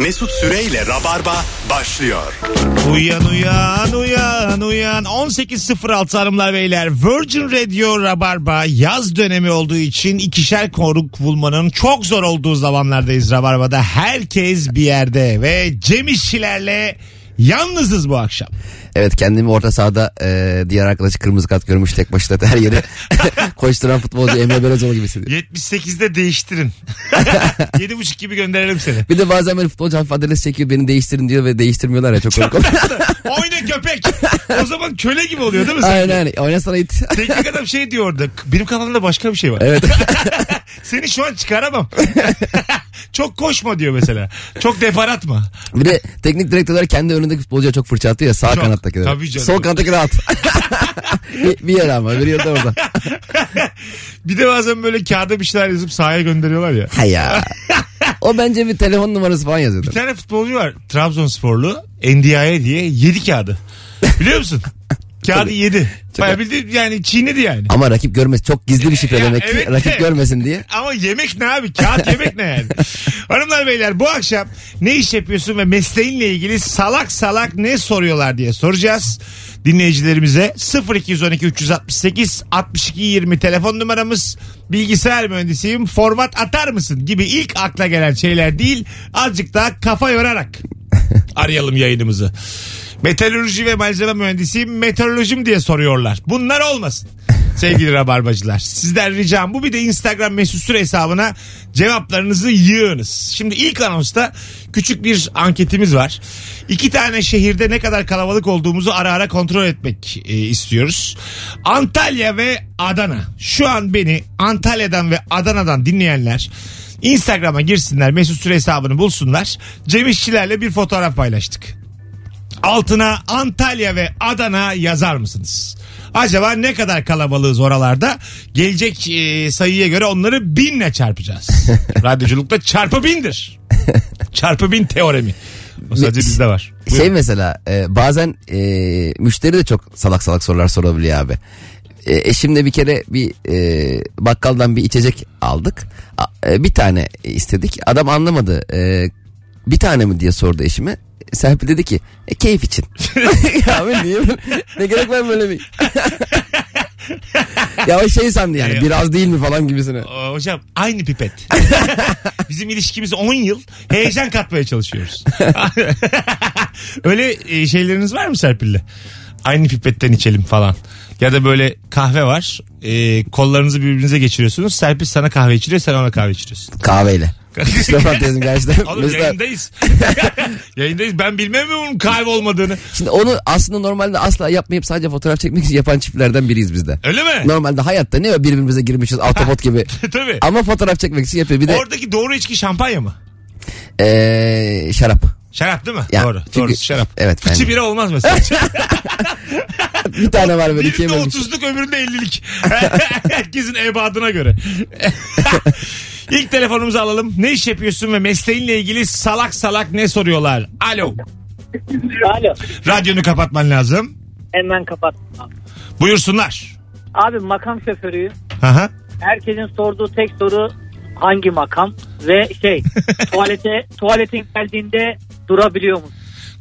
Mesut Süreyle Rabarba başlıyor. Uyan uyan uyan uyan 18.06 hanımlar beyler Virgin Radio Rabarba yaz dönemi olduğu için ikişer konuk bulmanın çok zor olduğu zamanlardayız Rabarba'da. Herkes bir yerde ve Cem İşçilerle yalnızız bu akşam. Evet kendimi orta sahada e, diğer arkadaşı kırmızı kart görmüş tek başına her yeri koşturan futbolcu Emre Belözoğlu gibi hissediyorum. 78'de değiştirin. 7.30 gibi gönderelim seni. Bir de bazen böyle futbolcu hafif adres çekiyor beni değiştirin diyor ve değiştirmiyorlar ya çok komik. Oyna köpek. O zaman köle gibi oluyor değil mi? sanki? aynen aynen oynasana it. Teknik adam şey diyor orada. Benim kafamda başka bir şey var. Evet. Seni şu an çıkaramam. çok koşma diyor mesela. Çok depar atma. Bir de teknik direktörler kendi önündeki futbolcuya çok fırça atıyor ya sağ Çok. kanattaki. Tabii canım. Sol kanattaki rahat. bir, bir yere ama bir yerde orada. Bir de bazen böyle kağıda bir şeyler yazıp sahaya gönderiyorlar ya. Ha ya. O bence bir telefon numarası falan yazıyordu. Bir tane futbolcu var Trabzonsporlu NDI'ye diye yedi kağıdı. Biliyor musun? Kağıdı yedi. Bayağı bildiğin yani çiğnedi yani. Ama rakip görmesin. Çok gizli bir şifre Ya, demek ki. evet de. rakip görmesin diye. Ama yemek ne abi? Kağıt yemek ne yani? Hanımlar beyler bu akşam ne iş yapıyorsun ve mesleğinle ilgili salak salak ne soruyorlar diye soracağız. Dinleyicilerimize 0212 368 62 20 telefon numaramız bilgisayar mühendisiyim format atar mısın gibi ilk akla gelen şeyler değil azıcık daha kafa yorarak arayalım yayınımızı. Meteoroloji ve malzeme mühendisiyim meteorolojim diye soruyorlar. Bunlar olmasın. Sevgili rabarbacılar. Sizden ricam bu bir de Instagram mesut süre hesabına cevaplarınızı yığınız. Şimdi ilk anonsta küçük bir anketimiz var. İki tane şehirde ne kadar kalabalık olduğumuzu ara ara kontrol etmek e, istiyoruz. Antalya ve Adana. Şu an beni Antalya'dan ve Adana'dan dinleyenler Instagram'a girsinler Mesut Süre hesabını bulsunlar. Cem İşçilerle bir fotoğraf paylaştık altına Antalya ve Adana yazar mısınız? Acaba ne kadar kalabalığız oralarda? Gelecek e, sayıya göre onları binle çarpacağız. Radyoculukta çarpı bindir. Çarpı bin teoremi. O sadece bizde var. Şey Buyurun. mesela e, bazen e, müşteri de çok salak salak sorular sorabiliyor abi. E, eşimle bir kere bir e, bakkaldan bir içecek aldık. A- e, bir tane istedik. Adam anlamadı. E, bir tane mi diye sordu eşime. Serpil dedi ki e, keyif için. abi niye böyle- ne gerek var böyle bir ya o şey sandı yani Ya. biraz değil mi falan gibisine. Hocam aynı pipet. Bizim ilişkimiz 10 yıl heyecan katmaya çalışıyoruz. Öyle e, şeyleriniz var mı Serpil'le? Aynı pipetten içelim falan. Ya da böyle kahve var. E, kollarınızı birbirinize geçiriyorsunuz. Serpil sana kahve içiriyor sen ona kahve içiriyorsun. Kahveyle. Kusura bakmayın gerçekten. Oğlum Mesela- yayındayız. yayındayız. Ben bilmem mi bunun kahve olmadığını. Şimdi onu aslında normalde asla yapmayıp sadece fotoğraf çekmek için yapan çiftlerden biriyiz biz de. Öyle mi? Normalde hayatta ne o birbirimize girmişiz autobot gibi. Tabii. Ama fotoğraf çekmek için yapıyor. Bir de Oradaki doğru içki şampanya mı? eee, şarap. Şarap değil mi? Ya, doğru. çünkü- Doğrusu şarap. Evet, Fıçı bence. bira olmaz mesela. Bir tane var böyle Birinde. 30'luk öbüründe 50'lik. Herkesin ebadına göre. İlk telefonumuzu alalım. Ne iş yapıyorsun ve mesleğinle ilgili salak salak ne soruyorlar? Alo. Alo. Radyonu kapatman lazım. Hemen kapat. Buyursunlar. Abi makam şoförüyüm. Aha. Herkesin sorduğu tek soru hangi makam ve şey tuvalete tuvaletin geldiğinde durabiliyor musun?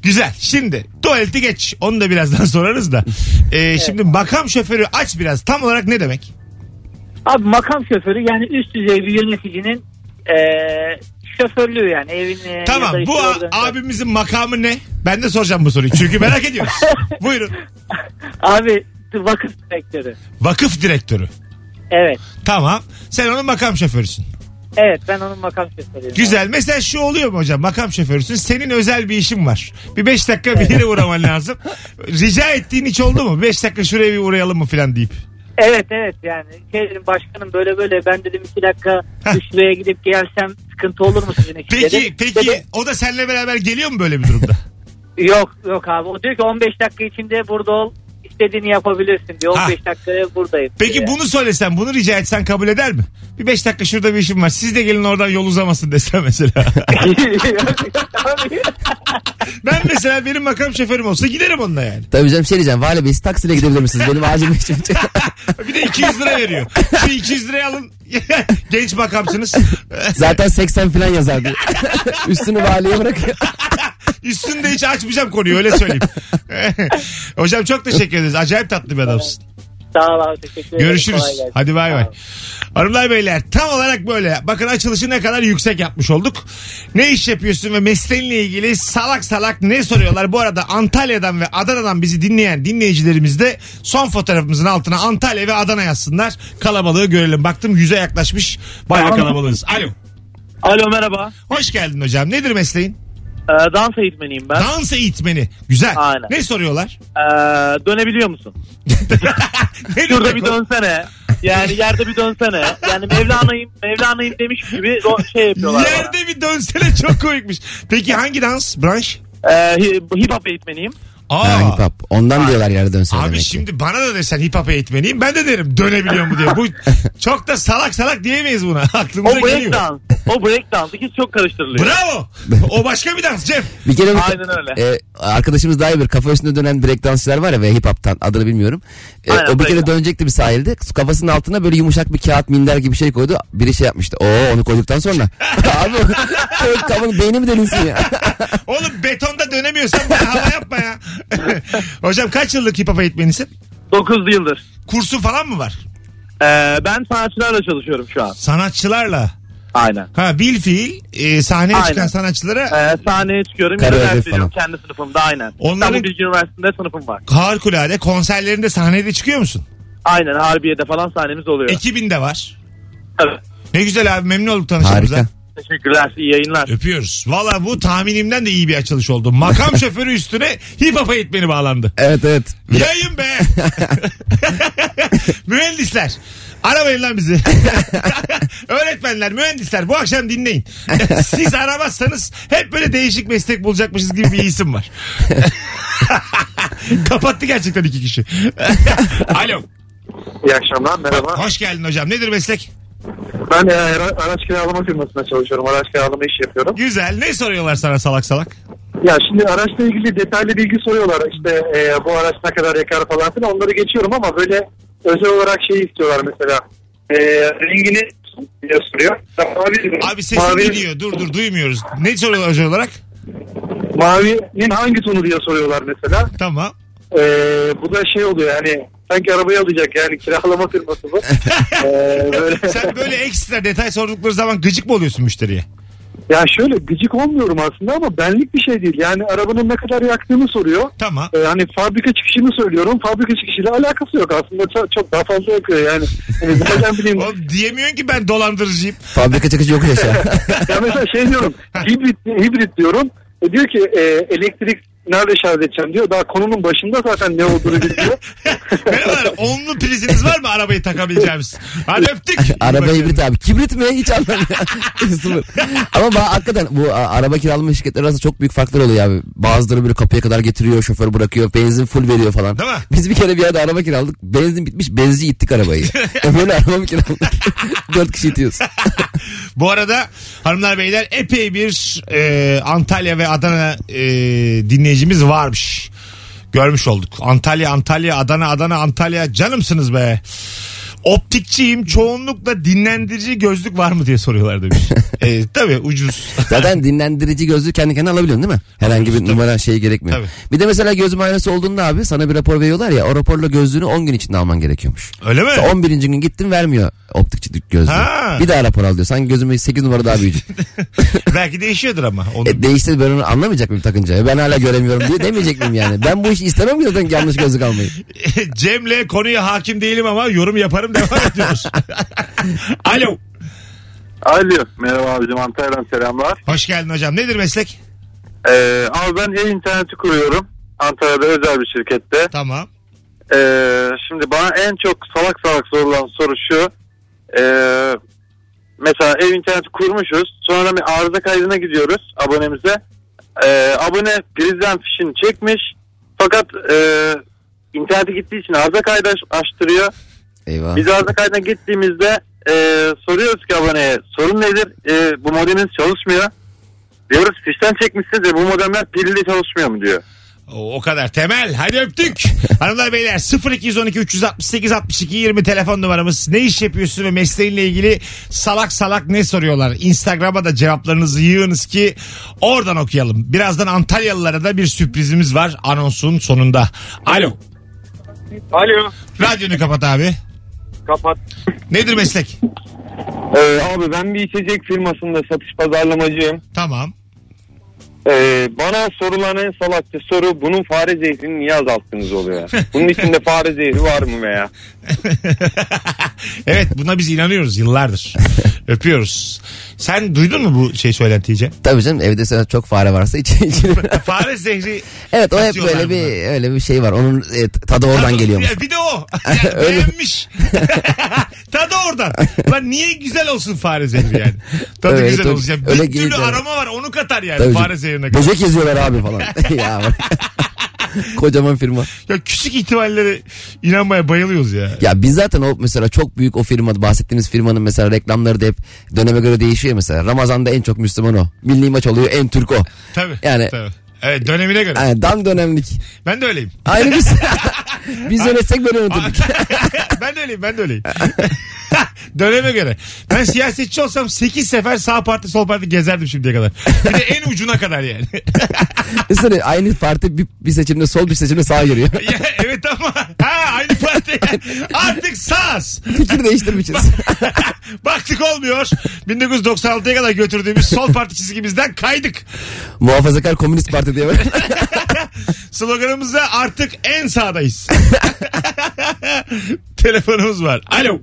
Güzel. Şimdi tuvaleti geç. Onu da birazdan sorarız da. Ee, Şimdi makam şoförü aç biraz. Tam olarak ne demek? Abi makam şoförü yani üst düzey bir yöneticinin eee şoförlüğü yani evin eee, Tamam. işte Bu a- abimizin makamı ne? Ben de soracağım bu soruyu. Çünkü merak ediyoruz. Buyurun. Abi vakıf direktörü. Vakıf direktörü. Evet. Tamam. Sen onun makam şoförüsün. Evet ben onun makam şoförüyüm. Güzel. Mesela şu oluyor mu hocam? Makam şoförüsün. Senin özel bir işin var. Bir beş dakika bir yere uğraman lazım. Rica ettiğin hiç oldu mu? Beş dakika şuraya bir uğrayalım mı falan deyip. Evet evet yani şey dedim başkanım böyle böyle ben dedim iki dakika şuraya gidip gelsem sıkıntı olur mu sizin için Peki dedim. peki Dedi, o da seninle beraber geliyor mu böyle bir durumda? Yok yok abi o diyor ki 15 dakika içinde burada ol istediğini yapabilirsin diyor. Ha. 15 dakikaya buradayım. Peki diyor. bunu söylesen bunu rica etsen kabul eder mi? Bir beş dakika şurada bir işim var. Siz de gelin oradan yol uzamasın desem mesela. Ben mesela benim makam şoförüm olsa giderim onunla yani. Tabii canım şey diyeceğim. Vali Bey siz taksiyle gidebilir misiniz? Benim acil bir işim için. Bir de 200 lira veriyor. Şu 200 lirayı alın. Genç makamsınız. Zaten 80 falan yazar diyor. Üstünü valiye bırakıyor. Üstünde hiç açmayacağım konuyu öyle söyleyeyim. Hocam çok teşekkür ederiz. Acayip tatlı bir adamsın. Sağ ol abi teşekkür ederim. Görüşürüz. Hadi bay bay. Hanımlar beyler tam olarak böyle. Bakın açılışı ne kadar yüksek yapmış olduk. Ne iş yapıyorsun ve mesleğinle ilgili salak salak ne soruyorlar. Bu arada Antalya'dan ve Adana'dan bizi dinleyen dinleyicilerimiz de son fotoğrafımızın altına Antalya ve Adana yazsınlar. Kalabalığı görelim. Baktım yüze yaklaşmış. Bayağı kalabalığız. Alo. Alo merhaba. Hoş geldin hocam. Nedir mesleğin? Ee, dans eğitmeniyim ben. Dans eğitmeni. Güzel. Aynen. Ne soruyorlar? Ee, dönebiliyor musun? Ne Şurada demek bir o? dönsene. Yani yerde bir dönsene. Yani Mevlana'yım, Mevlana'yım demiş gibi do- şey yapıyorlar bana. Yerde bir dönsene çok komikmiş. Peki hangi dans? Branş? Ee, hi- hip hop eğitmeniyim. Aa. Ha, hip hop. Ondan diyorlar yerde dönsene Abi demek ki. şimdi bana da desen hip hop eğitmeniyim ben de derim dönebiliyor mu diye. Bu çok da salak salak diyemeyiz buna. Aklımıza O break geliyor. dans. O break dans. İkisi çok karıştırılıyor. Bravo. O başka bir dans Cem. Bir kere bir- Aynen öyle. e, arkadaşımız daha iyi bir kafa üstünde dönen break dansçılar var ya ve hip hop'tan adını bilmiyorum. E, Aynen, o bir kere dance. dönecekti bir sahilde. Kafasının altına böyle yumuşak bir kağıt minder gibi bir şey koydu. Biri şey yapmıştı. Oo onu koyduktan sonra. Abi o- kafanın beyni mi delinsin ya? Oğlum betonda dönemiyorsan bana hava yapma ya. Hocam kaç yıllık hip hop eğitmenisin? 9 yıldır. Kursu falan mı var? Ee, ben sanatçılarla çalışıyorum şu an. Sanatçılarla. Aynen. Ha bil fiil e, sahneye Aynen. çıkan sanatçılara Ee, sahneye çıkıyorum. Veriyorum falan. kendi sınıfımda aynen. Onların- İstanbul Bilgi Üniversitesi'nde sınıfım var. harikulade konserlerinde sahnede çıkıyor musun? Aynen Harbiye'de falan sahnemiz oluyor. Ekibin de var. Evet. Ne güzel abi memnun olduk tanıştığımıza. Harika. Teşekkürler. iyi yayınlar. Öpüyoruz. Valla bu tahminimden de iyi bir açılış oldu. Makam şoförü üstüne hip hop eğitmeni bağlandı. Evet evet. Yayın be. Mühendisler. Aramayın lan bizi. Öğretmenler, mühendisler bu akşam dinleyin. Siz aramazsanız hep böyle değişik meslek bulacakmışız gibi bir isim var. Kapattı gerçekten iki kişi. Alo. İyi akşamlar merhaba. Hoş geldin hocam. Nedir meslek? Ben e, ara- araç kiralama firmasında çalışıyorum. Araç kiralama işi yapıyorum. Güzel. Ne soruyorlar sana salak salak? Ya şimdi araçla ilgili detaylı bilgi soruyorlar. İşte e, bu araç ne kadar yakar falan filan onları geçiyorum ama böyle özel olarak şey istiyorlar mesela. E, rengini diye soruyor. Mavi, Abi sesin mavi, gidiyor. Dur dur duymuyoruz. Ne soruyorlar özel olarak? Mavinin hangi tonu diye soruyorlar mesela. Tamam. E, bu da şey oluyor yani sanki arabayı alacak yani kiralama firması bu. E, böyle. Sen böyle ekstra detay sordukları zaman gıcık mı oluyorsun müşteriye? Ya şöyle gıcık olmuyorum aslında ama benlik bir şey değil. Yani arabanın ne kadar yaktığını soruyor. Tamam. Ee, hani fabrika çıkışını söylüyorum. Fabrika çıkışıyla alakası yok aslında. Çok, çok daha fazla yakıyor yani. yani nereden bileyim. Oğlum diyemiyorsun ki ben dolandırıcıyım. Fabrika çıkışı yok yaşa. ya mesela şey diyorum. hibrit, hibrit diyorum. E diyor ki e, elektrik nerede şarj edeceğim diyor. Daha konunun başında zaten ne olduğunu biliyor. Merhabalar. Onlu priziniz var mı arabayı takabileceğimiz? Hadi öptük. Araba hibrit abi. Kibrit mi? Hiç anlamıyorum. Ama ba- hakikaten bu a- araba kiralama şirketleri arasında çok büyük farklar oluyor abi. Bazıları böyle kapıya kadar getiriyor, şoför bırakıyor, benzin full veriyor falan. Değil mi? Biz bir kere bir yerde araba kiraladık. Benzin bitmiş, benzi ittik arabayı. E böyle araba mı kiraladık? Dört kişi itiyoruz. Bu arada hanımlar beyler epey bir e, Antalya ve Adana e, dinleyicimiz varmış. Görmüş olduk. Antalya, Antalya, Adana, Adana, Antalya. Canımsınız be. Optikçiyim çoğunlukla dinlendirici gözlük var mı diye soruyorlar demiş. e, tabii ucuz. Zaten dinlendirici gözlüğü kendi kendine alabiliyorsun değil mi? Herhangi bir numara şey gerekmiyor. Tabii. Bir de mesela göz muayenesi olduğunda abi sana bir rapor veriyorlar ya o raporla gözlüğünü 10 gün içinde alman gerekiyormuş. Öyle mi? Mesela 11. gün gittin vermiyor optikçi gözlüğü. Ha. Bir daha rapor al diyor. Sanki gözümü 8 numara daha büyüyecek. Belki değişiyordur ama. Onu... e, değişti ben onu anlamayacak mıyım takınca? E, Ben hala göremiyorum diye demeyecek miyim yani? Ben bu işi istemem ki zaten yanlış gözlük almayı. Cem'le konuya hakim değilim ama yorum yaparım devam ediyoruz. Alo. Alo. Merhaba abicim Antalya'dan selamlar. Hoş geldin hocam. Nedir meslek? Ee, abi ben e-interneti kuruyorum. Antalya'da özel bir şirkette. Tamam. Ee, şimdi bana en çok salak salak sorulan soru şu. Ee, mesela ev interneti kurmuşuz. Sonra bir arıza kaydına gidiyoruz abonemize. Ee, abone prizden fişini çekmiş. Fakat e, internete gittiği için arıza kaydı aç- açtırıyor. Eyvah. Biz arıza kaydına gittiğimizde e, soruyoruz ki aboneye sorun nedir? E, bu modeminiz çalışmıyor. Diyoruz fişten çekmişsiniz de bu modemler pilli çalışmıyor mu diyor. O, o kadar temel. Hadi öptük. Hanımlar beyler 0212 368 62 20 telefon numaramız. Ne iş yapıyorsun ve mesleğinle ilgili salak salak ne soruyorlar? Instagram'a da cevaplarınızı yığınız ki oradan okuyalım. Birazdan Antalyalılara da bir sürprizimiz var anonsun sonunda. Alo. Alo. Radyonu kapat abi. Kapat. Nedir meslek? Ee, abi ben bir içecek firmasında satış pazarlamacıyım. Tamam. Ee, bana sorulan en salakça soru bunun fare zehrini niye azalttınız oluyor. Bunun içinde fare zehri var mı veya? evet buna biz inanıyoruz yıllardır. Öpüyoruz. Sen duydun mu bu şey söylentiyi Cem? Tabii canım evde sana çok fare varsa iç, içine. Fare zehri Evet o hep böyle bir öyle bir şey var. Onun e, tadı oradan geliyormuş. Ya bir de o. Yani Öyle. beğenmiş. Tadı oradan. Lan niye güzel olsun fare zehri yani? Tadı Evet, güzel öyle- olsun. Yani öyle bir türlü aroma var onu katar yani Tabii fare zehrine. Böcek yazıyorlar abi falan. ya bak. Kocaman firma. Ya küçük ihtimallere inanmaya bayılıyoruz ya. Ya biz zaten o mesela çok büyük o firma bahsettiğiniz firmanın mesela reklamları da hep döneme göre değişiyor mesela. Ramazan'da en çok Müslüman o. Milli maç oluyor en Türk o. Tabii. Yani- Tabii. Evet dönemine göre. Yani dan dönemlik. Ben de öyleyim. Aynı biz. biz yönetsek böyle yönetirdik. ben de öyleyim ben de öyleyim. Döneme göre. Ben siyasetçi olsam 8 sefer sağ parti sol parti gezerdim şimdiye kadar. Bir de en ucuna kadar yani. Düşünsene aynı parti bir, bir seçimde sol bir seçimde sağ giriyor. Ya, evet ama ha aynı parti artık sağız. Fikir değiştirmişiz. Baktık olmuyor. 1996'ya kadar götürdüğümüz sol parti çizgimizden kaydık. Muhafazakar Komünist Parti diye. böyle. Sloganımızda artık en sağdayız. Telefonumuz var. Alo.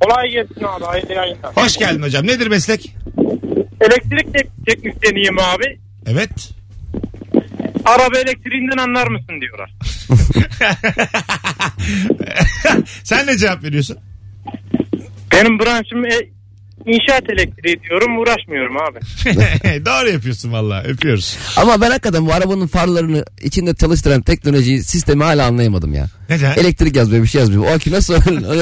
Kolay gelsin abi. Hayırlı yayınlar. Hoş geldin hocam. Nedir meslek? Elektrik tek- teknisyeniyim abi. Evet. Araba elektriğinden anlar mısın diyorlar. Sen ne cevap veriyorsun? Benim branşım e, inşaat elektriği diyorum uğraşmıyorum abi. Doğru yapıyorsun valla. Öpüyoruz. Ama ben hakikaten bu arabanın farlarını içinde çalıştıran teknolojiyi sistemi hala anlayamadım ya. Neden? Elektrik yazmıyor bir şey yazmıyor. O akü nasıl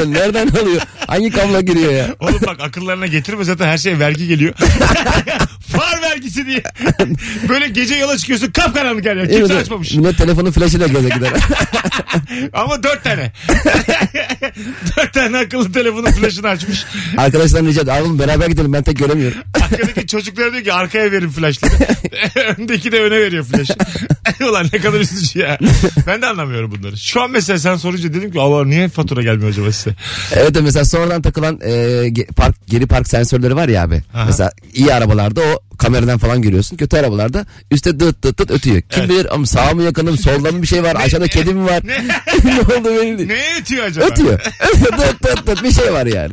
nereden alıyor? Hangi kablo giriyor ya? Oğlum bak akıllarına getirme zaten her şey vergi geliyor. Far vergisi diye. Böyle gece yola çıkıyorsun kapkaranlık her yer. Kimse Evet, açmamış. Millet telefonu flaşıyla göze gider. Ama dört tane. dört tane akıllı telefonun flaşını açmış. Arkadaşlar rica ederim. Oğlum beraber gidelim ben tek göremiyorum. Arkadaki çocuklar diyor ki arkaya verin flaşları. Öndeki de öne veriyor flaşı. Ulan ne kadar üzücü ya. Ben de anlamıyorum bunları. Şu an mesela sen sorunca dedim ki Allah niye fatura gelmiyor acaba size? Evet mesela sonradan takılan e, park geri park sensörleri var ya abi. Aha. Mesela iyi arabalarda o kameradan falan görüyorsun. Kötü arabalarda üstte dıt dıt dıt ötüyor. Kim Evet. bilir ama sağ mı yakınım solda mı bir şey var aşağıda kedi mi var? Ne? ne oldu belli değil. Ne ötüyor acaba? Ötüyor. dıt dıt dıt bir şey var yani.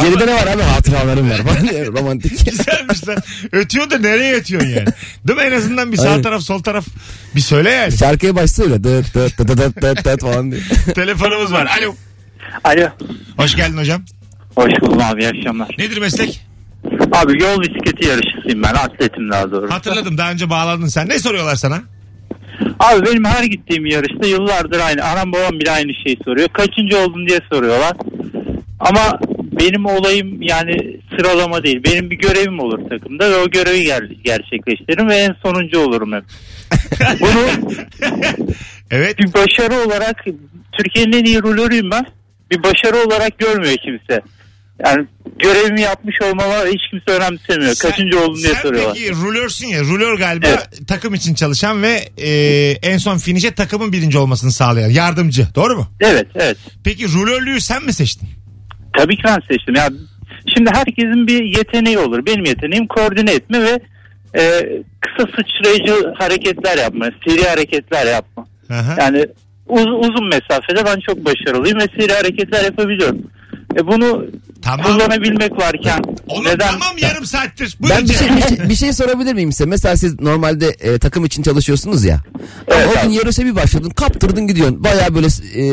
Geride ne var abi hatıralarım var romantik. Güzelmiş lan. Ötüyor da nereye ötüyorsun yani? Değil mi? En azından bir sağ Aynen. taraf sol taraf bir söyle yani. Şarkıya başlıyor dıt dıt dıt dıt dıt dıt falan diye. Telefonumuz var. Alo. Alo. Hoş geldin hocam. Hoş buldum abi iyi akşamlar. Nedir meslek? Abi yol bisikleti yarışçısıyım ben atletim daha doğrusu. Hatırladım daha önce bağlandın sen. Ne soruyorlar sana? Abi benim her gittiğim yarışta yıllardır aynı. Anam babam bile aynı şeyi soruyor. Kaçıncı oldun diye soruyorlar. Ama benim olayım yani sıralama değil. Benim bir görevim olur takımda ve o görevi ger- gerçekleştiririm ve en sonuncu olurum hep. Bunu Evet. bir başarı olarak Türkiye'nin en iyi rulörüyüm ben. Bir başarı olarak görmüyor kimse. Yani görevimi yapmış olmama hiç kimse önemsemiyor. Sen- Kaçıncı oldun diye sen soruyorlar. peki rulörsün ya. Rulör galiba Evet. takım için çalışan ve e, en son finişe takımın birinci olmasını sağlayan. Yardımcı. Doğru mu? Evet evet. Peki rulörlüğü sen mi seçtin? Tabii ki ben seçtim. Ya şimdi herkesin bir yeteneği olur. Benim yeteneğim koordine etme ve e, kısa sıçrayıcı hareketler yapma, seri hareketler yapma. Aha. Yani uz- uzun mesafede ben çok başarılıyım ve seri hareketler yapabiliyorum. E bunu Tamam. kullanabilmek varken Oğlum neden tamam yarım saattir. Buyurun Ben bir şey, bir şey, bir şey sorabilir miyim size? Mesela siz normalde e, takım için çalışıyorsunuz ya. Evet Ama o gün yarışa bir başladın kaptırdın gidiyorsun. Baya böyle e,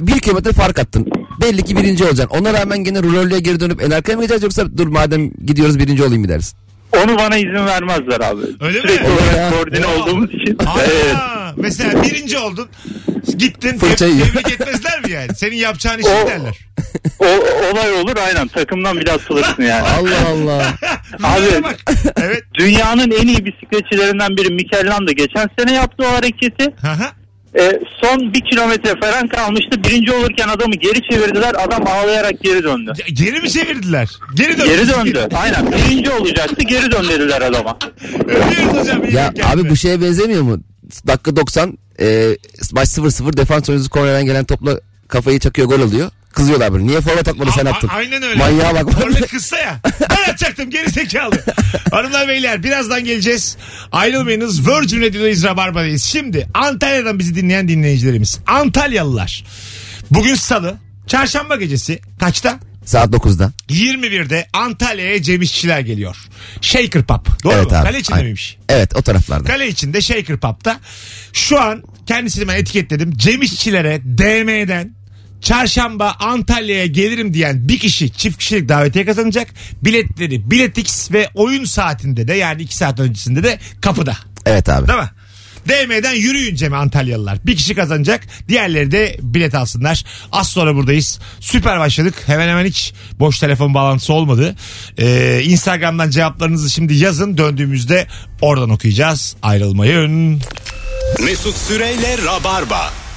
bir kilometre fark attın. Belli ki birinci olacaksın. Ona rağmen gene rulörlüğe geri dönüp en arkaya mı gideceğiz yoksa dur madem gidiyoruz birinci olayım mı dersin? onu bana izin vermezler abi. Öyle mi? Sürekli Ya. olarak koordine Aa. olduğumuz için. Aa, evet. Mesela birinci oldun. Gittin tebrik etmezler mi yani? Senin yapacağın işi O- derler. O, olay olur aynen takımdan bile atılırsın yani. Allah Allah. Abi- bak. Evet. Dünyanın en iyi bisikletçilerinden biri Mikel Landa geçen sene yaptı o hareketi. Aha. Ee, son bir kilometre falan kalmıştı. Birinci olurken adamı geri çevirdiler. Adam ağlayarak geri döndü. Geri mi çevirdiler? Geri döndü. Geri döndü. Aynen birinci olacaktı geri dön dediler adama. Öpüyoruz hocam. iyi Ya bak kendine. abi bu şeye benzemiyor mu? Dakika 90 e, maç 0-0 defans oyuncusu kornerden gelen topla kafayı çakıyor gol oluyor. Kızıyorlar böyle. Niye forvet atmadı sen a- attın? Aynen öyle. Manyağa bak. Orada kızsa ya. Ben atacaktım geri zekalı. Hanımlar beyler birazdan geleceğiz. Ayrılmayınız. Virgin Radio'dayız Rabarba'dayız. Şimdi Antalya'dan bizi dinleyen dinleyicilerimiz. Antalyalılar. Bugün salı. Çarşamba gecesi kaçta? Saat 9'da. 21'de Antalya'ya Cem İşçiler geliyor. Shaker Pub. Doğru evet mu? abi. Kale içinde Ay- miymiş? Evet o taraflarda. Kale içinde Shaker Pub'da. Şu an kendisini ben etiketledim. Cem İşçilere DM'den çarşamba Antalya'ya gelirim diyen bir kişi çift kişilik davetiye kazanacak. Biletleri Biletix ve oyun saatinde de yani 2 saat öncesinde de kapıda. Evet abi. Değil mi? DM'den yürüyün Cem'e Antalyalılar. Bir kişi kazanacak. Diğerleri de bilet alsınlar. Az sonra buradayız. Süper başladık. Hemen hemen hiç boş telefon bağlantısı olmadı. Ee, Instagram'dan cevaplarınızı şimdi yazın. Döndüğümüzde oradan okuyacağız. Ayrılmayın. Mesut Süreyle Rabarba.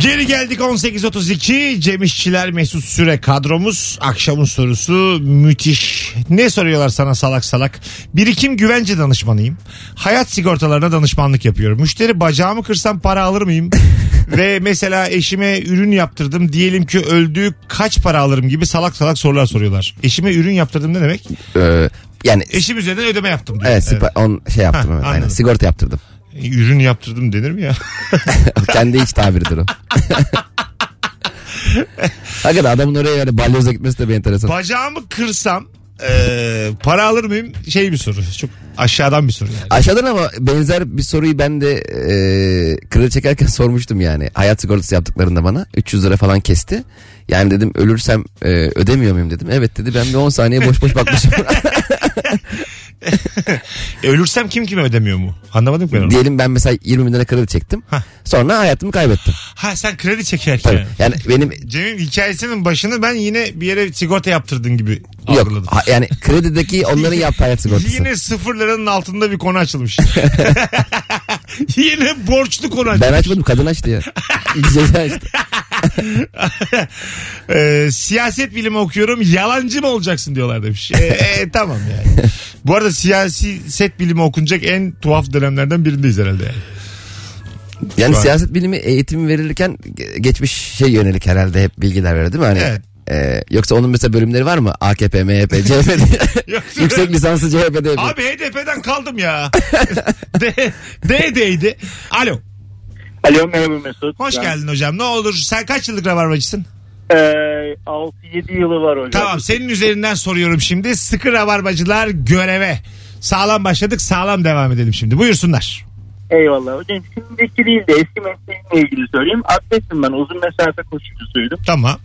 Geri geldik 18.32 Cem İşçiler Mesut Süre kadromuz. Akşamın sorusu müthiş. Ne soruyorlar sana salak salak? Birikim güvence danışmanıyım. Hayat sigortalarına danışmanlık yapıyorum. Müşteri bacağımı kırsam para alır mıyım? Ve mesela eşime ürün yaptırdım. Diyelim ki öldüğü kaç para alırım gibi salak salak sorular soruyorlar. Eşime ürün yaptırdım ne demek? Ee, yani eşim üzerinden ödeme yaptım diyor. evet, sipa- on şey yaptım Ha, evet, aynen. anladım. Sigorta yaptırdım. Ürün yaptırdım denir mi ya Kendi iç tabiridir o. Hakikaten adamın oraya yani balyoza gitmesi de bir enteresan. bacağımı kırsam e, para alır mıyım şey bir soru çok aşağıdan bir soru yani. Aşağıdan ama benzer bir soruyu ben de e, kredi çekerken sormuştum yani. Hayat sigortası yaptıklarında bana 300 lira falan kesti. Yani dedim ölürsem e, ödemiyor muyum dedim. Evet dedi ben bir 10 saniye boş boş bakmışım. E, ölürsem kim kime ödemiyor mu? Anlamadım ki ben onu. Diyelim ben mesela 20 bin lira kredi çektim. Hah. Sonra hayatımı kaybettim. Ha sen kredi çekerken. Tabii. Yani benim Cem'in hikayesinin başını ben yine bir yere sigorta yaptırdın gibi yok algıladım. ha- yani kredideki onların yaptığı hayat sigortası. Yine sıfır liranın altında bir konu açılmış. yine borçlu konu açılmış. Ben açmadım kadın açtı ya. Güzel açtı. Ee, siyaset bilimi okuyorum yalancı mı olacaksın diyorlar demiş. Ee, e, tamam yani. Bu arada siyaset bilimi okunacak en tuhaf dönemlerden birindeyiz herhalde yani. Yani Şu an- siyaset bilimi eğitimi verilirken ge- geçmiş şey yönelik herhalde hep bilgiler veriyor değil mi? Hani, Evet. e, yoksa onun mesela bölümleri var mı? AKP, MHP, CHP Yüksek lisansı CHP'de. Abi HDP'den kaldım ya. D, D'deydi. Alo. Alo merhaba Mesut. Hoş Ben, geldin hocam. Ne olur sen kaç yıllık rabarbacısın? eee, 6-7 yılı var hocam. Tamam senin üzerinden soruyorum şimdi. Sıkı rabarbacılar göreve. Sağlam başladık sağlam devam edelim şimdi. Buyursunlar. Eyvallah hocam. Şimdiki değil de eski mesleğimle ilgili söyleyeyim. Atletim ben uzun mesafe koşucusuydum. Tamam.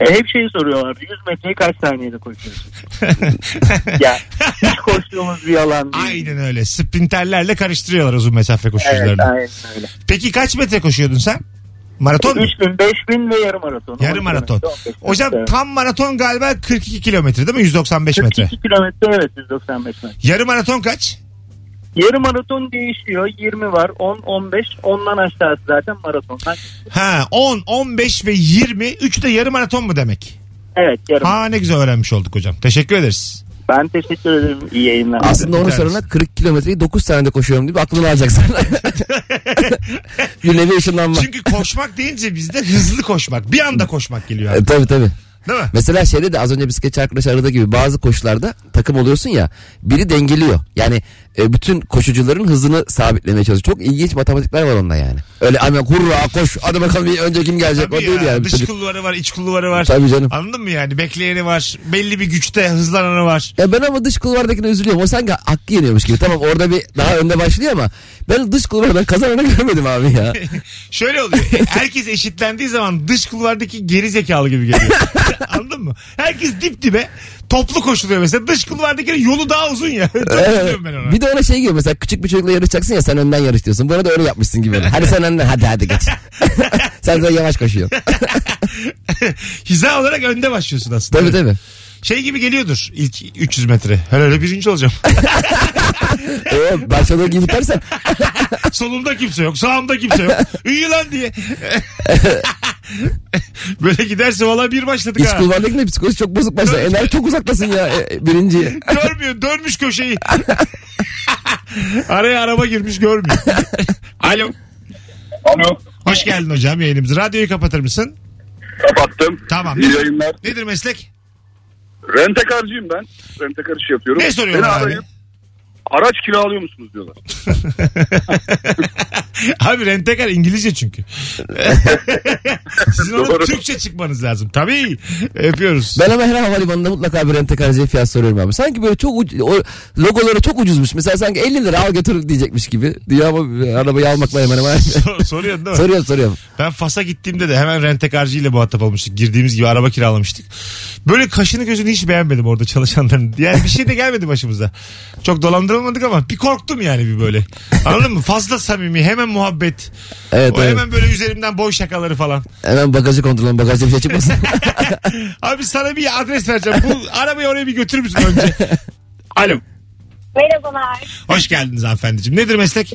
E, hep şeyi soruyorlardı. 100 metreyi kaç saniyede koşuyorsun? ya hiç koştuğumuz bir yalan değil. Aynen öyle. Sprinterlerle karıştırıyorlar uzun mesafe Evet koşucularını. aynen öyle. Peki kaç metre koşuyordun sen? Maraton mu? 3000, 5000 ve yarım maraton. Yarım 10 maraton. kilometre, 15 Hocam kilometre. tam maraton galiba 42 kilometre değil mi? 195 metre. 42 kilometre evet 195 metre. Yarım maraton kaç? Yarım maraton değişiyor. 20 var, 10, 15. Ondan aşağısı zaten maratondan. Ha 10, 15 ve 20. 3 de yarım maraton mu demek? Evet yarım. Ha ne güzel öğrenmiş olduk hocam. Teşekkür ederiz. Ben teşekkür ederim. İyi yayınlar. Aslında onu Bir tanesi. sorana 40 kilometreyi 9 saniyede koşuyorum diye bir aklını alacaksın. bir nevi ışınlanma. Çünkü koşmak deyince bizde hızlı koşmak. Bir anda koşmak geliyor abi. E, tabii tabii. Değil mi? Mesela şeyde de az önce bisikletçi arkadaş aradığı gibi bazı koşularda takım oluyorsun ya biri dengeliyor. Yani e, bütün koşucuların hızını sabitlemeye çalışıyor. Çok ilginç matematikler var onda yani. Öyle ama hurra koş hadi bakalım bir önce kim gelecek Tabii o değil ya, yani. Dış Çocuk- kulvarı var, iç kulvarı var. Tabii canım. Anladın mı yani? Bekleyeni var. Belli bir güçte hızlananı var. Ya ben ama dış kulvardakine üzülüyorum. O sanki hakkı yeniyormuş gibi. Tamam orada bir daha önde başlıyor ama ben dış kulvardan kazananı görmedim abi ya. Şöyle oluyor. Herkes eşitlendiği zaman dış kulvardaki geri zekalı gibi geliyor. Anladın mı? Herkes dip dibe. toplu koşuluyor mesela. Dış kulvardaki yolu daha uzun ya. Evet. ben ona. Bir de ona şey gibi mesela küçük bir çocukla yarışacaksın ya sen önden yarış diyorsun. Buna da öyle yapmışsın gibi. Hadi sen önden hadi hadi geç. sen de yavaş koşuyorsun. Hiza olarak önde başlıyorsun aslında. tabii tabii. Şey gibi geliyordur ilk 300 metre. Herhalde birinci olacağım. Ee, başladığı gibi bitersen Solumda kimse yok. Sağımda kimse yok. Üyü lan diye. Böyle giderse valla bir başladık iç ha. kulvardaki de psikoloji çok bozuk başlar. Ener çok uzaktasın ya e, birinciye. Görmüyor. Dönmüş köşeyi. Araya araba girmiş görmüyor. Alo. Alo. Hoş geldin hocam yayınımıza. Radyoyu kapatır mısın? Kapattım. Tamam. İyi yayınlar. Nedir meslek? Rentekarcıyım ben. Rentekar işi yapıyorum. Ne soruyorlar Beni abi? arayıp araç kiralıyor musunuz diyorlar. Abi rentekar İngilizce çünkü. Sizin Doğru. Türkçe çıkmanız lazım. Tabii. Yapıyoruz. Ben ama her havalimanında mutlaka bir rentekarcıya fiyat soruyorum abi. Sanki böyle çok uc- o logoları çok ucuzmuş. Mesela sanki 50 lira al götür diyecekmiş gibi. Diyor ama arabayı almakla hemen hemen. Sor- Soruyorsun değil mi? soruyorum soruyorum. Ben Fas'a gittiğimde de hemen rentekarcı ile muhatap olmuştuk. Girdiğimiz gibi araba kiralamıştık. Böyle kaşını gözünü hiç beğenmedim orada çalışanların. Yani bir şey de gelmedi başımıza. Çok dolandırılmadık ama bir korktum yani bir böyle. Anladın mı? Fazla samimi hemen muhabbet. Evet, o evet. hemen böyle üzerimden boy şakaları falan. Hemen bagajı kontrol edin. Bagajda bir şey çıkmasın. Abi sana bir adres vereceğim. Bu arabayı oraya bir götürür müsün önce? Alo. Merhabalar. Hoş geldiniz hanımefendiciğim. Nedir meslek?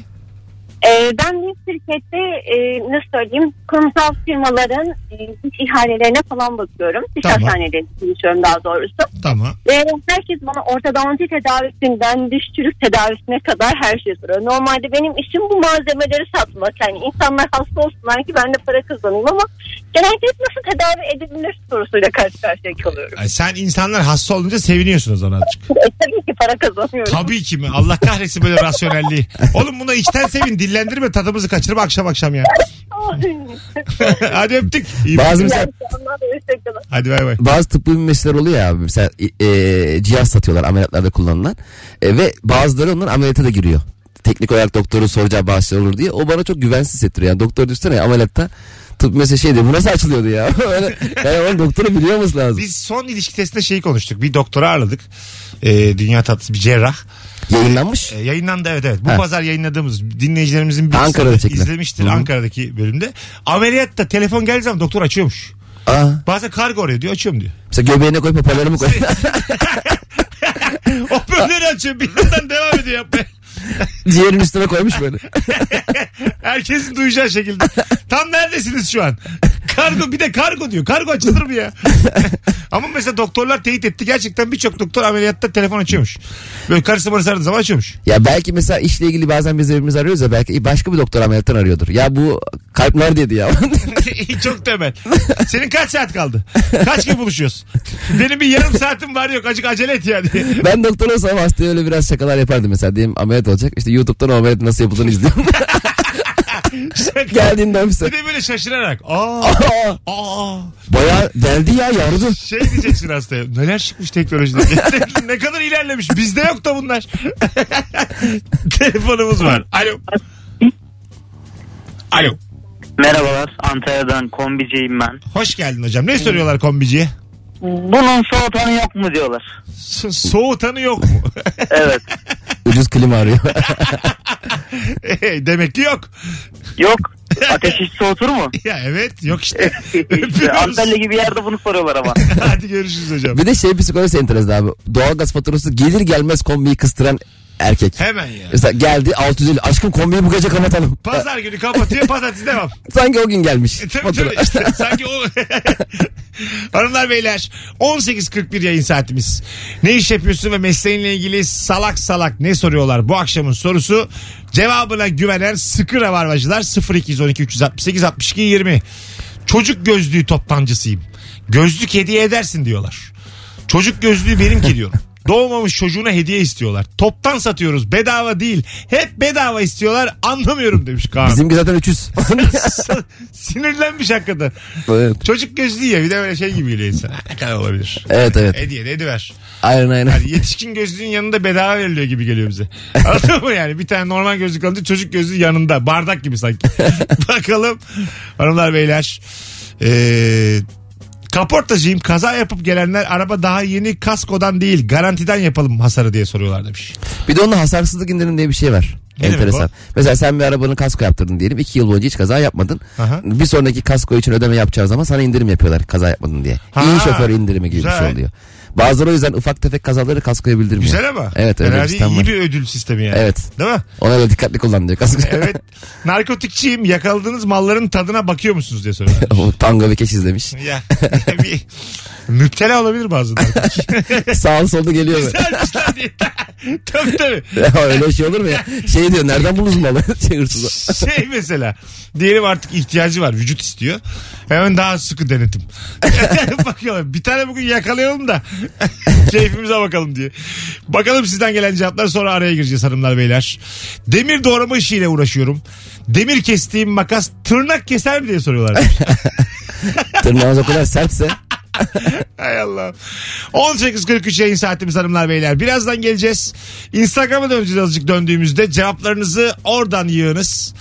Ee, ben bir şirkette e, nasıl söyleyeyim kurumsal firmaların e, iş ihalelerine falan bakıyorum. Diş Tamam. hastanelerinde çalışıyorum daha doğrusu. Tamam. Ve herkes bana ortodonti tedavisinden diş çürük tedavisine kadar her şeyi soruyor. Normalde benim işim bu malzemeleri satmak. Yani insanlar hasta olsunlar ki ben de para kazanayım ama hep nasıl tedavi edilir sorusuyla karşı karşıya kalıyorum. Ay sen insanlar hasta olunca seviniyorsunuz ona azıcık. E, tabii ki para kazanıyorum. Tabii ki mi? Allah kahretsin böyle rasyonelliği. Oğlum buna içten sevin. Dillendirme tadımızı kaçırma akşam akşam ya. Hadi öptük. İyi. Bazı mesela Hadi bay bay. bazı tıbbi meseleler oluyor ya abi. Mesela e, cihaz satıyorlar ameliyatlarda kullanılan. E, ve bazıları onların ameliyata da giriyor. Teknik olarak doktoru soracağı bazı şeyler olur diye. O bana çok güvensiz hissettiriyor. Yani doktor düşünsene ya, ameliyatta tıp mesela şey diyor. Bu nasıl açılıyordu ya? Yani onun doktoru biliyor olması lazım. Biz son ilişki testinde şeyi konuştuk. Bir doktora ağırladık. Ee, dünya tatlısı bir cerrah. Yayınlanmış. Ee, yayınlandı evet evet. Bu Ha. pazar yayınladığımız dinleyicilerimizin bir Ankara'da çekilen. izlemiştir Hı hı. Ankara'daki bölümde. Ameliyatta telefon geldiği zaman doktor açıyormuş. Aa, Bazen kargo arıyor diyor açıyorum diyor. mesela göbeğine koy papalarımı koy. Hoparlörü açıyor bir yandan devam ediyor yapmaya. Ciğerin üstüne koymuş böyle. Herkesin duyacağı şekilde. Tam neredesiniz şu an? Kargo bir de kargo diyor. Kargo açılır mı ya? Ama mesela doktorlar teyit etti. Gerçekten birçok doktor ameliyatta telefon açıyormuş. Böyle karısı marısı aradığı zaman açıyormuş. Ya belki mesela işle ilgili bazen biz birbirimizi arıyoruz ya belki başka bir doktor ameliyattan arıyordur. Ya bu kalp neredeydi ya? Çok temel. Senin kaç saat kaldı? Kaç gün buluşuyoruz? Benim bir yarım saatim var yok. Acık acele et yani. ben doktor olsam hastaya öyle biraz şakalar yapardım mesela. Diyelim ameliyat olacak. İşte YouTube'dan o ameliyatın nasıl yapıldığını izliyorum. Geldiğinde ofise. Bir de böyle şaşırarak. Aa, Aa, aa. Bayağı deldi ya yardı. Şey diyeceksin hastaya. Neler çıkmış teknolojide. ne kadar ilerlemiş. Bizde yok da bunlar. Telefonumuz var. Alo. Alo. Merhabalar Antalya'dan kombiciyim ben. Hoş geldin hocam. Ne soruyorlar kombiciye? Bunun soğutanı yok mu diyorlar. So- soğutanı yok mu? Evet. Ucuz klima arıyor. Demek ki yok. Yok. Ateş hiç soğutur mu? Ya evet yok işte. işte. Antalya gibi yerde bunu soruyorlar ama. Hadi görüşürüz hocam. bir de şey psikolojisi enteresan abi. Doğalgaz faturası gelir gelmez kombiyi kıstıran erkek. Hemen ya. Mesela geldi 650 aşkım kombiyi bu gece kapatalım. Pazar günü kapatıyor pazartesi devam. Sanki o gün gelmiş. E, tabii tabii işte sanki o Hanımlar beyler 18.41 yayın saatimiz. Ne iş yapıyorsun ve mesleğinle ilgili salak salak ne soruyorlar? Bu akşamın sorusu cevabına güvenen sıkı rabarbacılar 0212 368 62 20. Çocuk gözlüğü toptancısıyım. Gözlük hediye edersin diyorlar. Çocuk gözlüğü benimki diyorum. Doğmamış çocuğuna hediye istiyorlar. Toptan satıyoruz. Bedava değil. Hep bedava istiyorlar. Anlamıyorum demiş Kaan. Bizimki zaten 300. Sinirlenmiş hakikaten. evet. Çocuk gözlüğü ya bir de böyle şey gibi geliyor insana. Ne kadar olabilir? evet evet. Hediye de ediver. Aynen aynen. Hani yetişkin gözlüğün yanında bedava veriliyor gibi geliyor bize. Anladın mı yani? Bir tane normal gözlük alınca çocuk gözlüğü yanında. Bardak gibi sanki. Bakalım hanımlar beyler. Ee, Kaportacıyım kaza yapıp gelenler araba daha yeni kaskodan değil garantiden yapalım hasarı diye soruyorlar demiş. Bir de onda hasarsızlık indirim diye bir şey var. Ne Enteresan. Mesela sen bir arabanın kasko yaptırdın diyelim. iki yıl boyunca hiç kaza yapmadın. Aha. Bir sonraki kasko için ödeme yapacağın zaman sana indirim yapıyorlar kaza yapmadın diye. Ha. İyi şoför indirimi gibi bir Güzel. şey oluyor. Bazıları o yüzden ufak tefek kazaları kaskoya bildirmiyor. Güzel ama. Evet öyle Fena bir sistem iyi var. bir ödül sistemi yani. Evet. Değil mi? Ona da dikkatli kullan diyor kasko. Evet. Narkotikçiyim yakaladığınız malların tadına bakıyor musunuz diye soruyorlar. o tango ve keş izlemiş. ya bir müptela olabilir bazı narkotik. Sağlı solda geliyor. böyle. Güzelmiş lan diye. tabii tabii. Ya öyle şey olur mu ya? Şey diyor nereden buldunuz malı? şey. Şey mesela diyelim artık ihtiyacı var vücut istiyor. Hemen daha sıkı denetim. Bakıyorlar bir tane bugün yakalayalım da keyfimize bakalım diye. Bakalım sizden gelen cevaplar sonra araya gireceğiz hanımlar beyler. Demir doğrama işiyle uğraşıyorum. Demir kestiğim makas tırnak keser mi diye soruyorlar. Tırnağınız o kadar sertse. Hay Allah. 18.43 yayın saatimiz hanımlar beyler. Birazdan geleceğiz. Instagram'a döneceğiz azıcık döndüğümüzde. Cevaplarınızı oradan yığınız.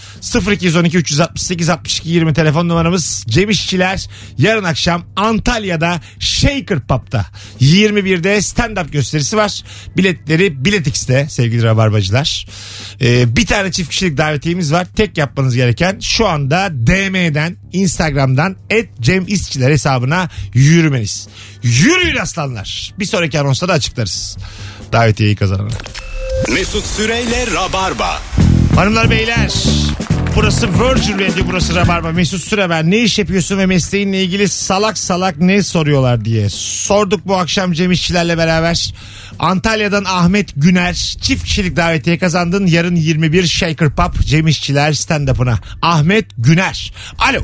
0212 368 62 20 telefon numaramız. Cem İşçiler yarın akşam Antalya'da Shaker Pub'da 21'de stand-up gösterisi var. Biletleri Bilet X'te sevgili rabarbacılar. Ee, bir tane çift kişilik davetiyemiz var. Tek yapmanız gereken şu anda DM'den Instagram'dan et Cem İşçiler hesabına yürümeniz. Yürüyün aslanlar. Bir sonraki anonsta da açıklarız. Davetiyeyi kazananı. Mesut Süreyle Rabarba. Hanımlar beyler burası Virgin Radio burası Rabarba Mesut Süre ben ne iş yapıyorsun ve mesleğinle ilgili salak salak ne soruyorlar diye sorduk bu akşam Cem İşçilerle beraber Antalya'dan Ahmet Güner çift kişilik davetiye kazandın yarın 21 Shaker Pub Cem İşçiler stand-up'ına Ahmet Güner alo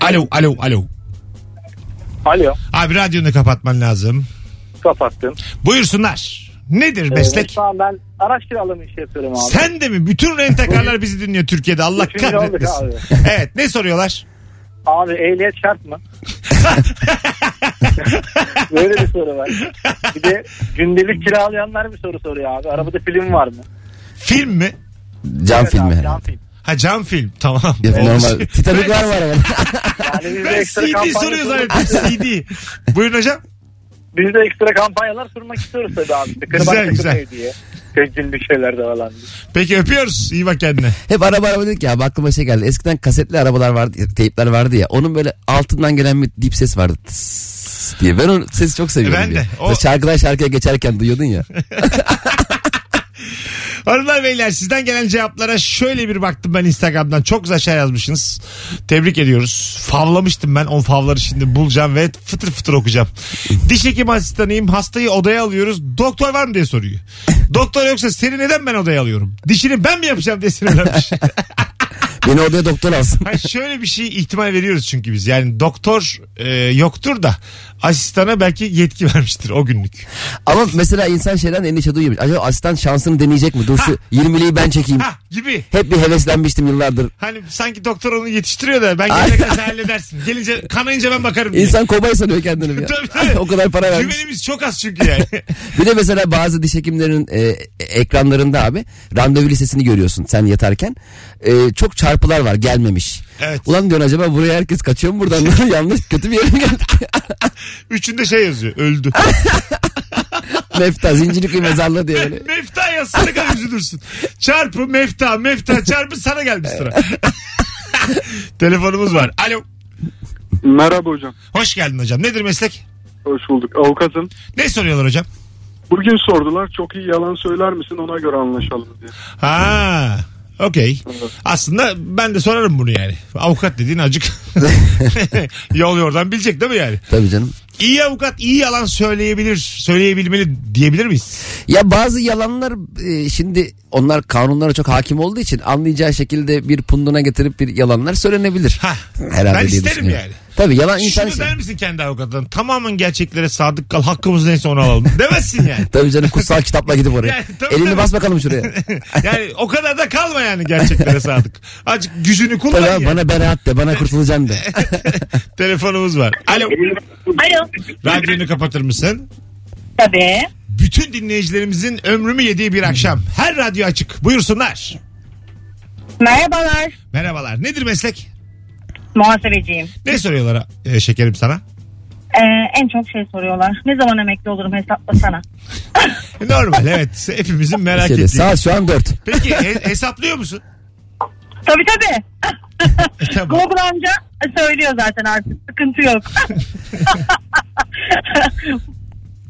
alo alo alo Alo abi radyonu kapatman lazım kapattım. buyursunlar nedir meslek Şu an ben araç kiralama işi yapıyorum abi. Sen de mi? Bütün rentekarlar bizi dinliyor Türkiye'de. Allah Üçüncü olduk kahretmesin. abi. Evet ne soruyorlar? Abi ehliyet şart mı? Böyle bir soru var. Bir de gündelik kiralayanlar bir soru soruyor abi. Arabada film var mı? Film mi? Cam Evet filmi abi, herhalde. cam film. Ha cam film. Tamam. Ya, normal. Titanic var? Yani bizde Ben ekstra CD soruyor zannettim. CD. Buyurun hocam. Biz de ekstra kampanyalar sunmak istiyoruz tabii abi. Güzel, güzel. hediye. Günlük şeyler de falan. diye. Peki öpüyoruz. İyi bak kendine. Hep araba araba dedik ya abi aklıma şey geldi. Eskiden kasetli arabalar vardı, teypler vardı ya. Onun böyle altından gelen bir dip ses vardı. Tıs diye. Ben o sesi çok seviyorum. Ben de. diye. O- Şarkıdan şarkıya geçerken duyuyordun ya. Hanımlar beyler sizden gelen cevaplara şöyle bir baktım ben Instagram'dan. Çok güzel şey yazmışsınız. Tebrik ediyoruz. Favlamıştım ben. O favları şimdi bulacağım ve fıtır fıtır okuyacağım. Diş hekimi asistanıyım. Hastayı odaya alıyoruz. Doktor var mı diye soruyor. Doktor yoksa seni neden ben odaya alıyorum? Dişini ben mi yapacağım diye sinirlenmiş. Beni odaya doktor alsın. Ha şöyle bir şey ihtimal veriyoruz çünkü biz. Yani doktor e, yoktur da asistana belki yetki vermiştir o günlük. Ama mesela insan şeyden endişe duyuyor. Acaba asistan şansını deneyecek mi? Dur şu 20'liyi ben çekeyim. Ha gibi. Hep bir heveslenmiştim yıllardır. Hani sanki doktor onu yetiştiriyor da ben gelene kadar sen halledersin. Gelince kanayınca ben bakarım diye. İnsan kobay sanıyor kendini. Ya. Tabii, tabii. o kadar para vermiş. Güvenimiz çok az çünkü yani. Bir de mesela bazı diş hekimlerinin e, ekranlarında abi randevu listesini görüyorsun sen yatarken. E, çok çarpılar var gelmemiş. Evet. Ulan diyorsun acaba buraya herkes kaçıyor mu buradan? Yanlış kötü bir yere mi geldik? Üçünde şey yazıyor öldü. Mefta zincirlikli mezarlığı diye böyle. mefta yazsa ne kadar üzülürsün. Çarpı mefta mefta çarpı sana gelmiş sıra. Telefonumuz var. Alo. Merhaba hocam. Hoş geldin hocam. Nedir meslek? Hoş bulduk. Avukatım. Ne soruyorlar hocam? Bugün sordular çok iyi yalan söyler misin ona göre anlaşalım diye. Ha. Okey. Aslında ben de sorarım bunu yani. Avukat dediğin acık yol yordan bilecek değil mi yani? Tabii canım. İyi avukat iyi yalan söyleyebilir, söyleyebilmeli diyebilir miyiz? Ya bazı yalanlar e, şimdi onlar kanunlara çok hakim olduğu için anlayacağı şekilde bir punduna getirip bir yalanlar söylenebilir. Ha. Herhalde ben diye isterim düşünüyorum. yani. Tabii yalan insan Şunu şey. der misin kendi avukatından? Tamamen gerçeklere sadık kal. Hakkımız neyse onu alalım. Demezsin yani. Tabii canım kutsal kitapla gidip oraya. Yani tabii, Elini tabii. bas bakalım şuraya. yani o kadar da kalma yani gerçeklere sadık. Azıcık gücünü kullan Tabii yani. bana beraat de bana kurtulacaksın de. Telefonumuz var. Alo. Alo. Radyonu kapatır mısın? Tabii. Bütün dinleyicilerimizin ömrümü yediği bir akşam. Her radyo açık. Buyursunlar. Merhabalar. Merhabalar. Nedir meslek? Muhasebeciyim. Ne soruyorlar e, şekerim sana? Ee, en çok şey soruyorlar. Ne zaman emekli olurum hesaplasana. Normal evet. Hepimizin merak ettiği. saat şu an 4. Peki he- hesaplıyor musun? Tabii tabii. Tamam. Google amca söylüyor zaten artık. Sıkıntı yok.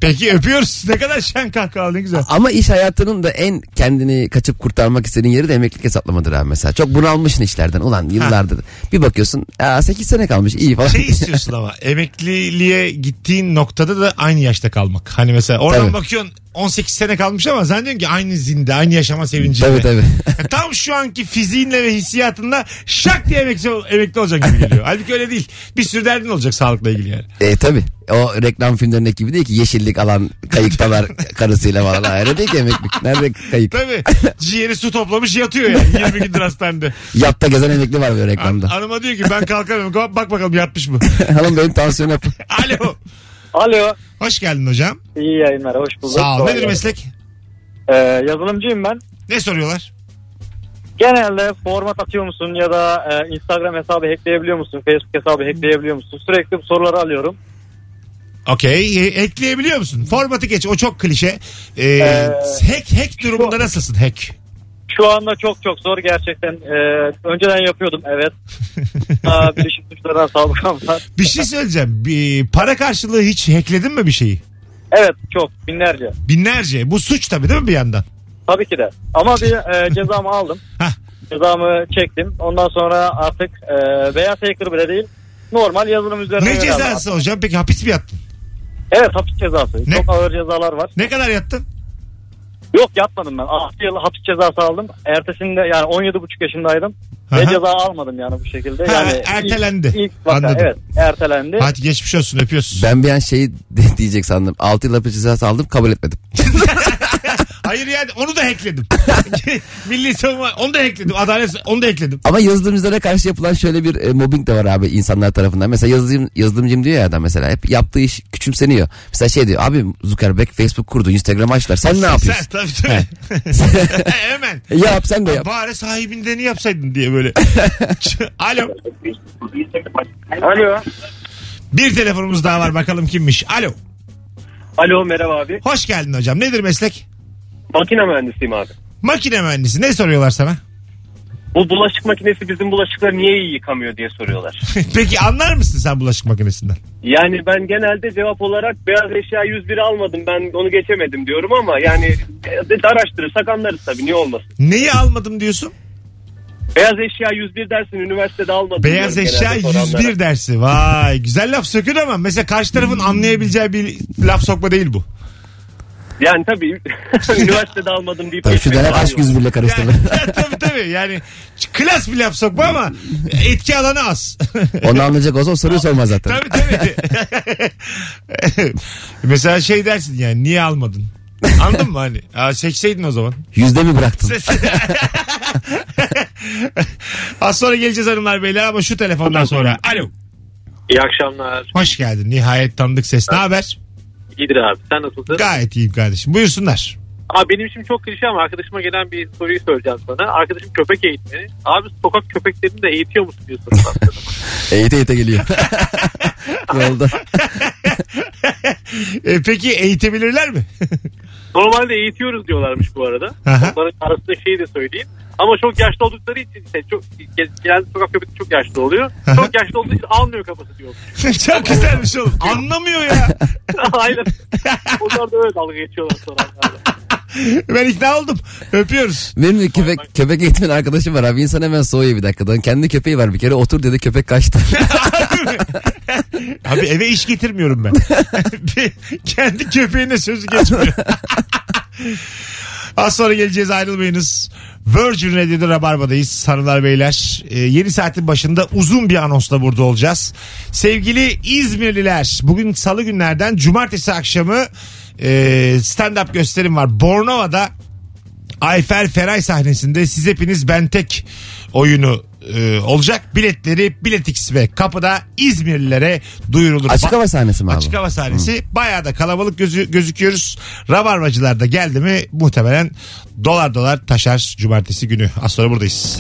Peki öpüyoruz. Ne kadar şen kahkahalı ne güzel. Ama iş hayatının da en kendini kaçıp kurtarmak istediğin yeri de emeklilik hesaplamadır abi mesela. Çok bunalmışsın işlerden. Ulan yıllardır. Bir bakıyorsun aa 8 sene kalmış iyi falan. Şey istiyorsun ama emekliliğe gittiğin noktada da aynı yaşta kalmak. Hani mesela oradan Tabii. bakıyorsun 18 sene kalmış ama sen diyorsun ki aynı zinde, aynı yaşama sevincinde. tabii tabii. Yani Tam şu anki fiziğinle ve hissiyatınla şak diye emekli, emekli olacaksın gibi geliyor. Halbuki öyle değil. Bir sürü derdin olacak sağlıkla ilgili yani. e tabii. O reklam filmlerindeki gibi değil ki yeşillik alan kayıktalar karısıyla falan. Öyle değil ki emeklilik. Nerede kayık? Tabii. Ciğeri su toplamış yatıyor yani 20 gündür hastanede. Yatta gezen emekli var böyle An- reklamda. hanıma diyor ki ben kalkamıyorum. Bak bakalım yatmış mı? Hanım benim tansiyon yapın. Alo. Alo. Hoş geldin hocam. İyi yayınlar. Hoş bulduk. Sağ ol. Kolay Nedir gelsin. meslek? Ee, yazılımcıyım ben. Ne soruyorlar? Genelde format atıyor musun ya da e, Instagram hesabı hackleyebiliyor musun? Facebook hesabı hackleyebiliyor musun? Sürekli bu soruları alıyorum. Okey. E, ekleyebiliyor musun? Formatı geç. O çok klişe. Ee, Ee, hack hack durumunda nasılsın hack? Şu anda çok çok zor gerçekten. Ee, önceden yapıyordum evet. Aa, bilişim suçlarından sabıkam var. Bir şey söyleyeceğim. Bir para karşılığı hiç hackledin mi bir şeyi? Evet çok binlerce. Binlerce. Bu suç tabii değil mi bir yandan? Tabii ki de. Ama bir e, cezamı aldım. Hah. Cezamı çektim. Ondan sonra artık e, beyaz hacker bile değil. Normal yazılım üzerine Ne cezası hocam? Peki hapis mi yattın? Evet hapis cezası. Ne? Çok ağır cezalar var. Ne kadar yattın? Yok yatmadım ben. 6 yıl hapis cezası aldım. Ertesinde yani 17,5 yaşındaydım. Ve Aha. ceza almadım yani bu şekilde. Ha, yani ertelendi. Ilk, ilk vaka, Anladım. evet ertelendi. Hadi geçmiş olsun öpüyoruz. Ben bir an şey de- diyecek sandım. 6 yıl hapis cezası aldım kabul etmedim. Hayır yani onu da hackledim. Milli savunma onu da hackledim. Adalet onu da hackledim. Ama yazılımcılara karşı yapılan şöyle bir e, mobbing de var abi insanlar tarafından. Mesela yazılım, yazılımcım diyor ya adam mesela hep yaptığı iş küçümseniyor. Mesela şey diyor abi Zuckerberg Facebook kurdu Instagram açtılar sen ne yapıyorsun? Sen tabii tabii. Hemen. Yap sen de yap. Bari sahibinden yapsaydın diye böyle. Alo. Alo. Bir telefonumuz daha var bakalım kimmiş. Alo. Alo merhaba abi. Hoş geldin hocam. Nedir meslek? Makine mühendisiyim abi. Makine mühendisi. Ne soruyorlar sana? Bu bulaşık makinesi bizim bulaşıkları niye iyi yıkamıyor diye soruyorlar. Peki anlar mısın sen bulaşık makinesinden? Yani ben genelde cevap olarak beyaz eşya 101 almadım ben onu geçemedim diyorum ama yani e, araştırırsak anlarız tabii niye olmasın. Neyi almadım diyorsun? Beyaz eşya 101 dersin üniversitede almadım. Beyaz eşya genelde soranlara. 101 dersi. Vay güzel laf sökün ama mesela karşı tarafın anlayabileceği bir laf sokma değil bu. Yani tabii üniversitede almadım deyip Tabii şu dönem aşk olur. yüzüyle karıştırdı. Yani, tabii tabii yani klas bir laf sokma ama etki alanı az. Onu anlayacak olsa o soruyu sormaz zaten. tabii tabii. mesela şey dersin yani niye almadın? Anladın mı hani? Aa, seçseydin o zaman. Yüzde mi bıraktın? Az sonra geleceğiz hanımlar beyler ama şu telefondan sonra. Alo. İyi akşamlar. Hoş geldin. Nihayet tanıdık ses. Ne haber? İyidir abi. Sen nasılsın? Gayet iyiyim kardeşim. Buyursunlar. Abi benim için çok klişe ama arkadaşıma gelen bir soruyu söyleyeceğim sana. Arkadaşım köpek eğitmeni. Abi sokak köpeklerini de eğitiyor musun diye soruyorlar. eğite eğite geliyor. Yolda. E, peki eğitebilirler mi? Normalde eğitiyoruz diyorlarmış bu arada. Aha. Onların arasında şeyi de söyleyeyim. Ama çok yaşlı oldukları için işte çok genelde sokak köpeği çok yaşlı oluyor. Çok yaşlı olduğu için almıyor kafası diyor. Çok güzelmiş oğlum. Anlamıyor ya. Aynen. Onlar da öyle dalga geçiyorlar soranlarla. Ben ikna oldum. Öpüyoruz. Benim bir köpek, köpek eğitmen arkadaşım var abi. İnsan hemen soğuyor bir dakikadan. Kendi köpeği var bir kere otur dedi köpek kaçtı. Abi eve iş getirmiyorum ben. Kendi köpeğine sözü geçmiyor. Az sonra geleceğiz ayrılmayınız. Virgin Radio'da Rabarba'dayız hanımlar beyler. Ee, yeni saatin başında uzun bir anonsla burada olacağız. Sevgili İzmirliler bugün salı günlerden cumartesi akşamı e, stand-up gösterim var. Bornova'da Ayfer Feray sahnesinde siz hepiniz ben tek oyunu e, olacak. Biletleri Biletix ve kapıda İzmirlilere duyurulur. Açık hava sahnesi mi abi? Açık hava sahnesi. Bayağı da kalabalık gözü, gözüküyoruz. Rabarbacılar da geldi mi muhtemelen dolar dolar taşar cumartesi günü. Az sonra buradayız.